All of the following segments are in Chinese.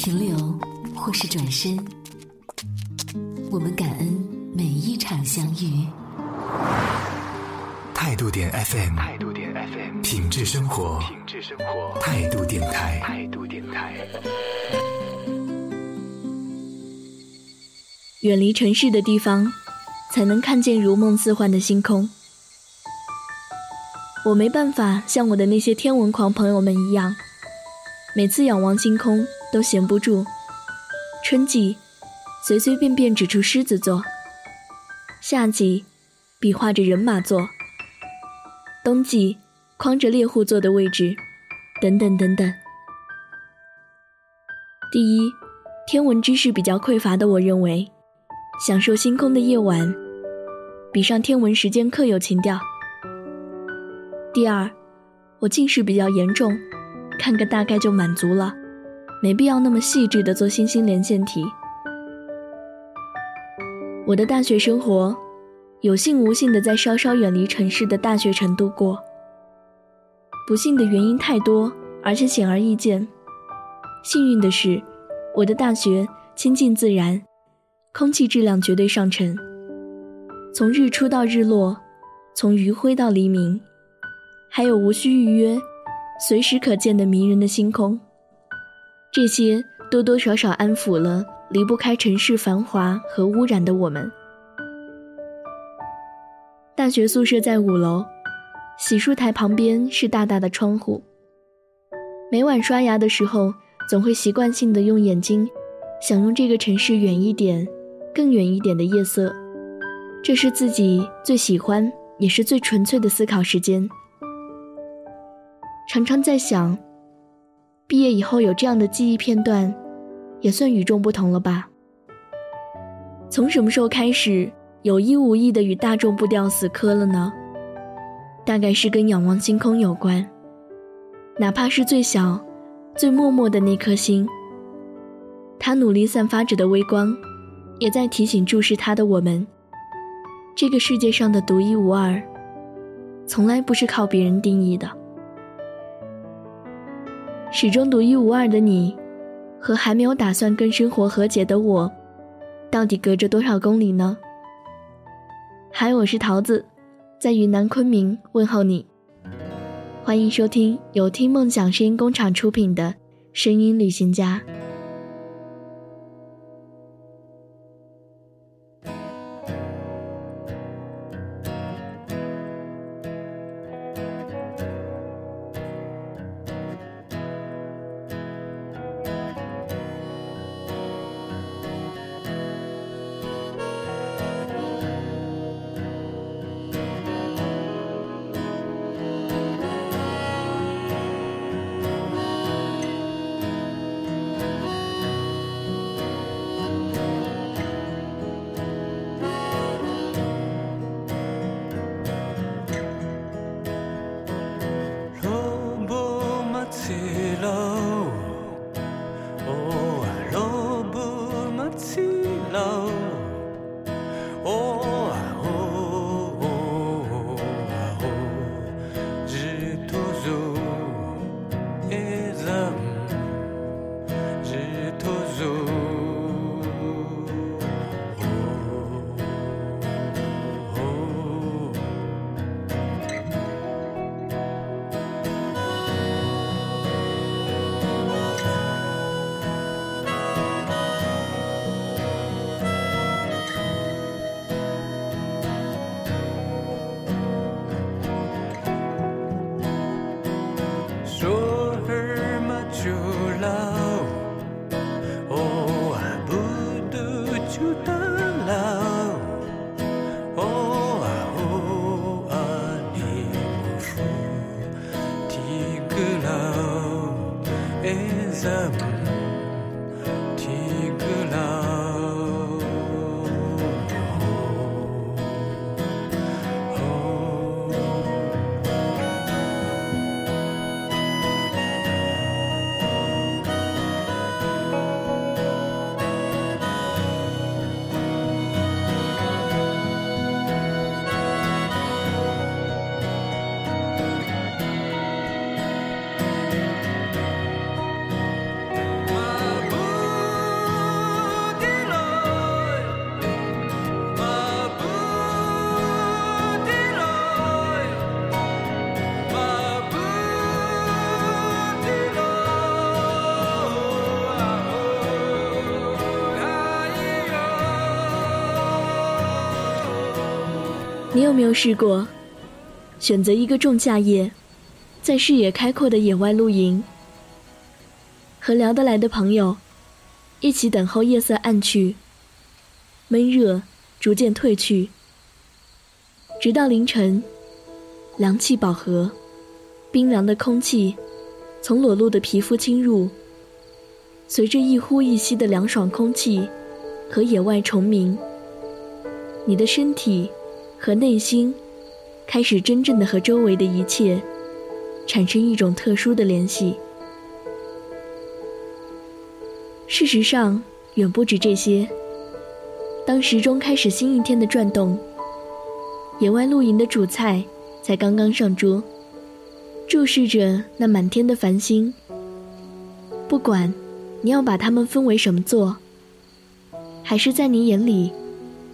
停留，或是转身，我们感恩每一场相遇。态度点 FM，态度点 FM，品质生活，品质生活，态度电台，态度电台。远离城市的地方，才能看见如梦似幻的星空。我没办法像我的那些天文狂朋友们一样，每次仰望星空都闲不住。春季，随随便便指出狮子座；夏季，比划着人马座；冬季，框着猎户座的位置，等等等等。第一，天文知识比较匮乏的我认为。享受星空的夜晚，比上天文时间课有情调。第二，我近视比较严重，看个大概就满足了，没必要那么细致的做星星连线题。我的大学生活，有幸无幸的在稍稍远离城市的大学城度过。不幸的原因太多，而且显而易见。幸运的是，我的大学亲近自然。空气质量绝对上乘。从日出到日落，从余晖到黎明，还有无需预约、随时可见的迷人的星空，这些多多少少安抚了离不开城市繁华和污染的我们。大学宿舍在五楼，洗漱台旁边是大大的窗户。每晚刷牙的时候，总会习惯性的用眼睛，想用这个城市远一点。更远一点的夜色，这是自己最喜欢也是最纯粹的思考时间。常常在想，毕业以后有这样的记忆片段，也算与众不同了吧？从什么时候开始有意无意的与大众步调死磕了呢？大概是跟仰望星空有关。哪怕是最小、最默默的那颗星，它努力散发着的微光。也在提醒注视他的我们：这个世界上的独一无二，从来不是靠别人定义的。始终独一无二的你，和还没有打算跟生活和解的我，到底隔着多少公里呢？嗨，我是桃子，在云南昆明问候你。欢迎收听由听梦想声音工厂出品的《声音旅行家》。你有没有试过，选择一个仲夏夜，在视野开阔的野外露营，和聊得来的朋友一起等候夜色暗去，闷热逐渐褪去，直到凌晨，凉气饱和，冰凉的空气从裸露的皮肤侵入，随着一呼一吸的凉爽空气和野外虫鸣，你的身体。和内心，开始真正的和周围的一切产生一种特殊的联系。事实上，远不止这些。当时钟开始新一天的转动，野外露营的主菜才刚刚上桌，注视着那满天的繁星。不管你要把它们分为什么座，还是在你眼里，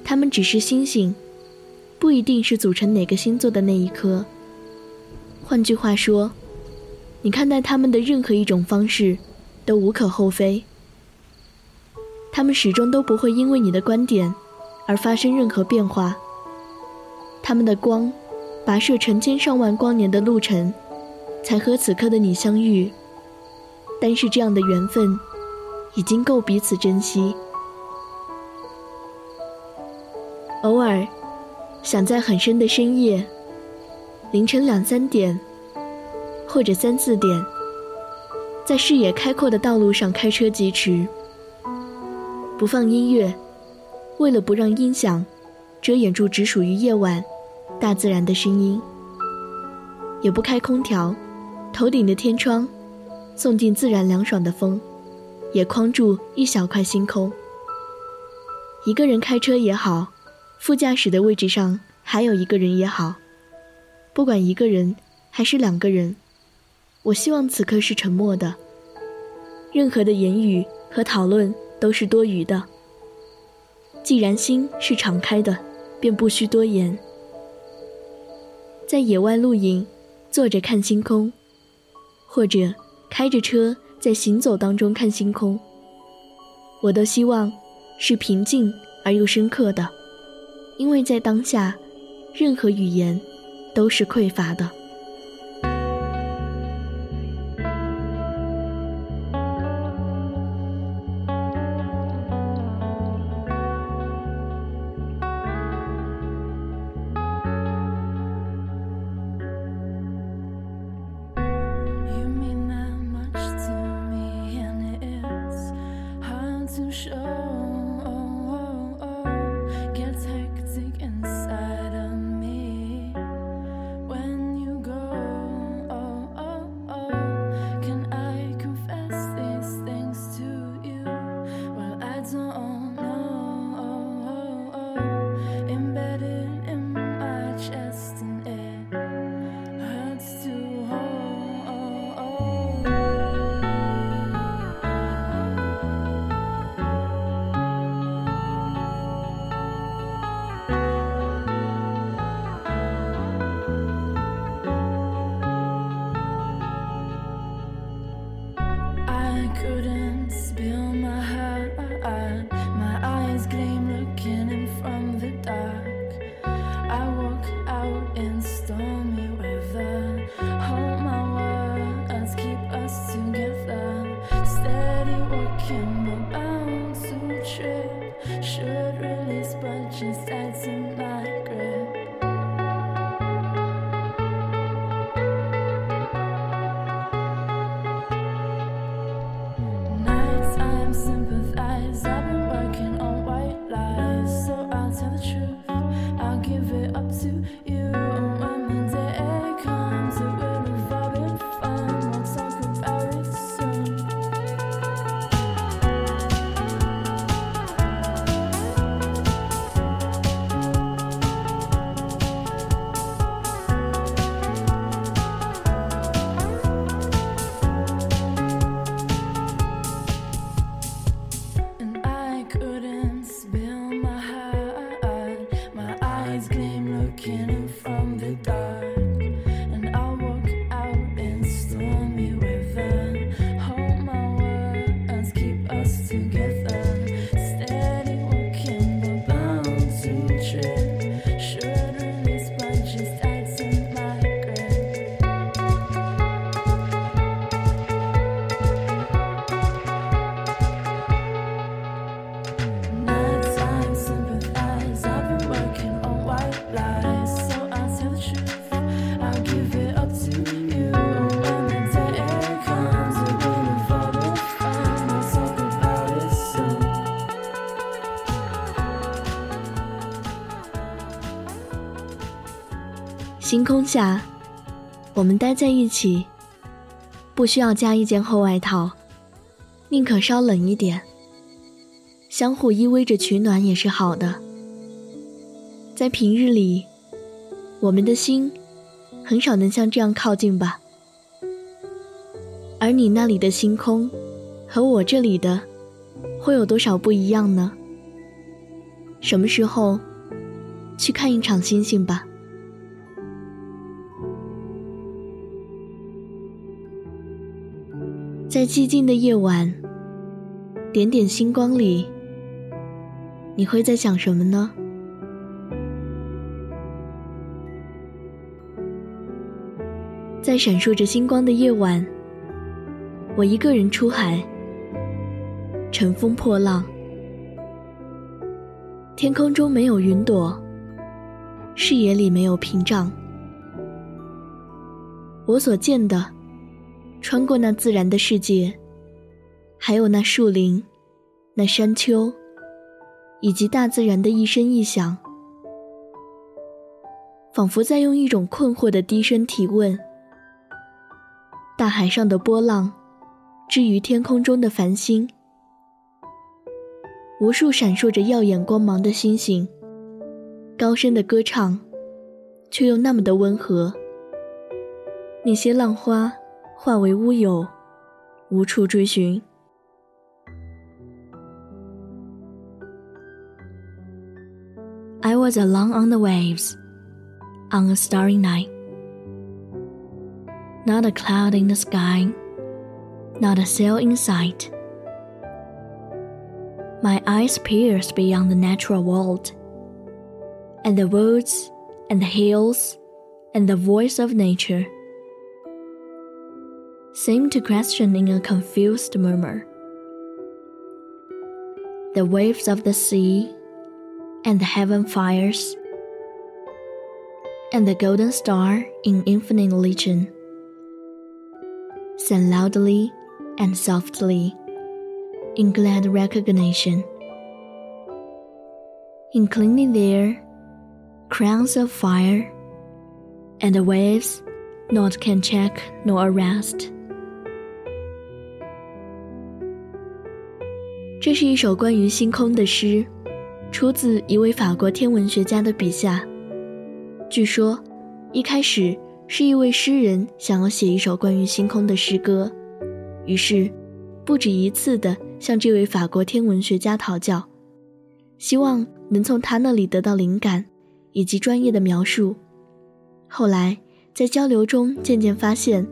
它们只是星星。不一定是组成哪个星座的那一颗。换句话说，你看待他们的任何一种方式，都无可厚非。他们始终都不会因为你的观点而发生任何变化。他们的光，跋涉成千上万光年的路程，才和此刻的你相遇。但是这样的缘分，已经够彼此珍惜。偶尔。想在很深的深夜，凌晨两三点，或者三四点，在视野开阔的道路上开车疾驰，不放音乐，为了不让音响遮掩住只属于夜晚大自然的声音，也不开空调，头顶的天窗送进自然凉爽的风，也框住一小块星空。一个人开车也好。副驾驶的位置上还有一个人也好，不管一个人还是两个人，我希望此刻是沉默的，任何的言语和讨论都是多余的。既然心是敞开的，便不需多言。在野外露营，坐着看星空，或者开着车在行走当中看星空，我都希望是平静而又深刻的。因为在当下，任何语言都是匮乏的。couldn't spill my heart. 星空下，我们待在一起，不需要加一件厚外套，宁可稍冷一点，相互依偎着取暖也是好的。在平日里，我们的心很少能像这样靠近吧。而你那里的星空，和我这里的，会有多少不一样呢？什么时候去看一场星星吧？在寂静的夜晚，点点星光里，你会在想什么呢？在闪烁着星光的夜晚，我一个人出海，乘风破浪。天空中没有云朵，视野里没有屏障。我所见的，穿过那自然的世界，还有那树林、那山丘，以及大自然的一声一响，仿佛在用一种困惑的低声提问。大海上的波浪，至于天空中的繁星，无数闪烁着耀眼光芒的星星，高声的歌唱，却又那么的温和。那些浪花化为乌有，无处追寻。I was alone on the waves, on a starry night. not a cloud in the sky, not a sail in sight. My eyes pierce beyond the natural world, and the woods, and the hills, and the voice of nature seem to question in a confused murmur. The waves of the sea, and the heaven fires, and the golden star in infinite legion sang loudly and softly in glad recognition. Inclining there, crowns of fire, and the waves not can check nor arrest. 这是一首关于星空的诗，出自一位法国天文学家的笔下。据说，一开始是一位诗人想要写一首关于星空的诗歌，于是不止一次的向这位法国天文学家讨教，希望能从他那里得到灵感以及专业的描述。后来在交流中渐渐发现，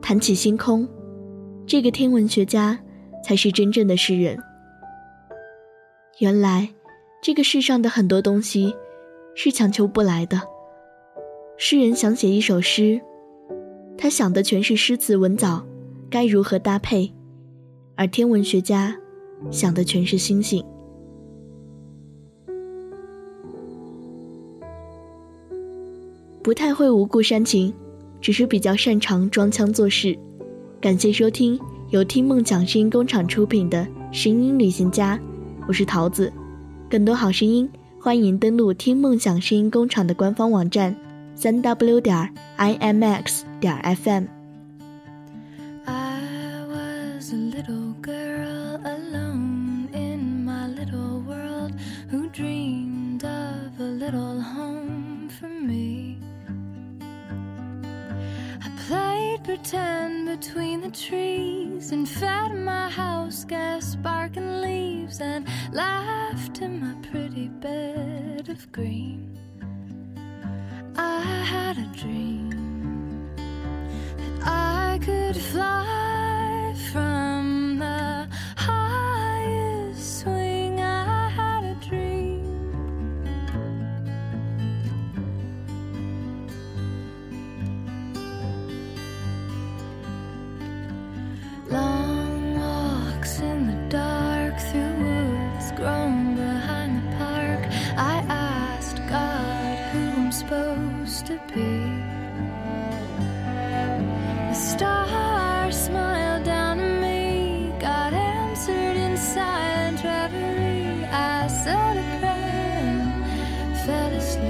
谈起星空，这个天文学家才是真正的诗人。原来这个世上的很多东西是强求不来的。诗人想写一首诗，他想的全是诗词文藻该如何搭配，而天文学家想的全是星星。不太会无故煽情，只是比较擅长装腔作势。感谢收听由听梦讲声音工厂出品的《声音旅行家》，我是桃子。更多好声音，欢迎登录听梦想声音工厂的官方网站。三 w 点 i m x 点 f m。Pretend between the trees and fed my house gas sparking leaves and laughed in my pretty bed of green. I had a dream that I could fly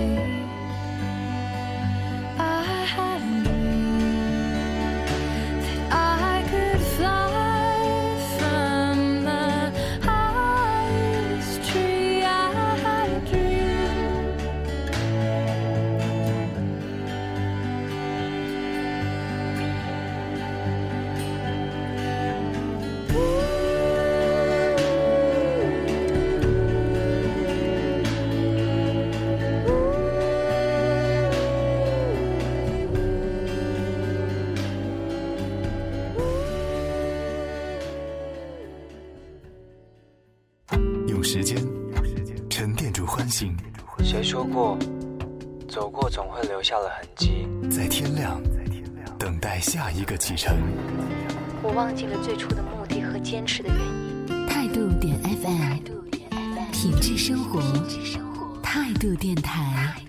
away. 时间，沉淀住欢欣，谁说过，走过总会留下了痕迹？在天亮，等待下一个启程。我忘记了最初的目的和坚持的原因。态度点 FM，品质生活，态度电台。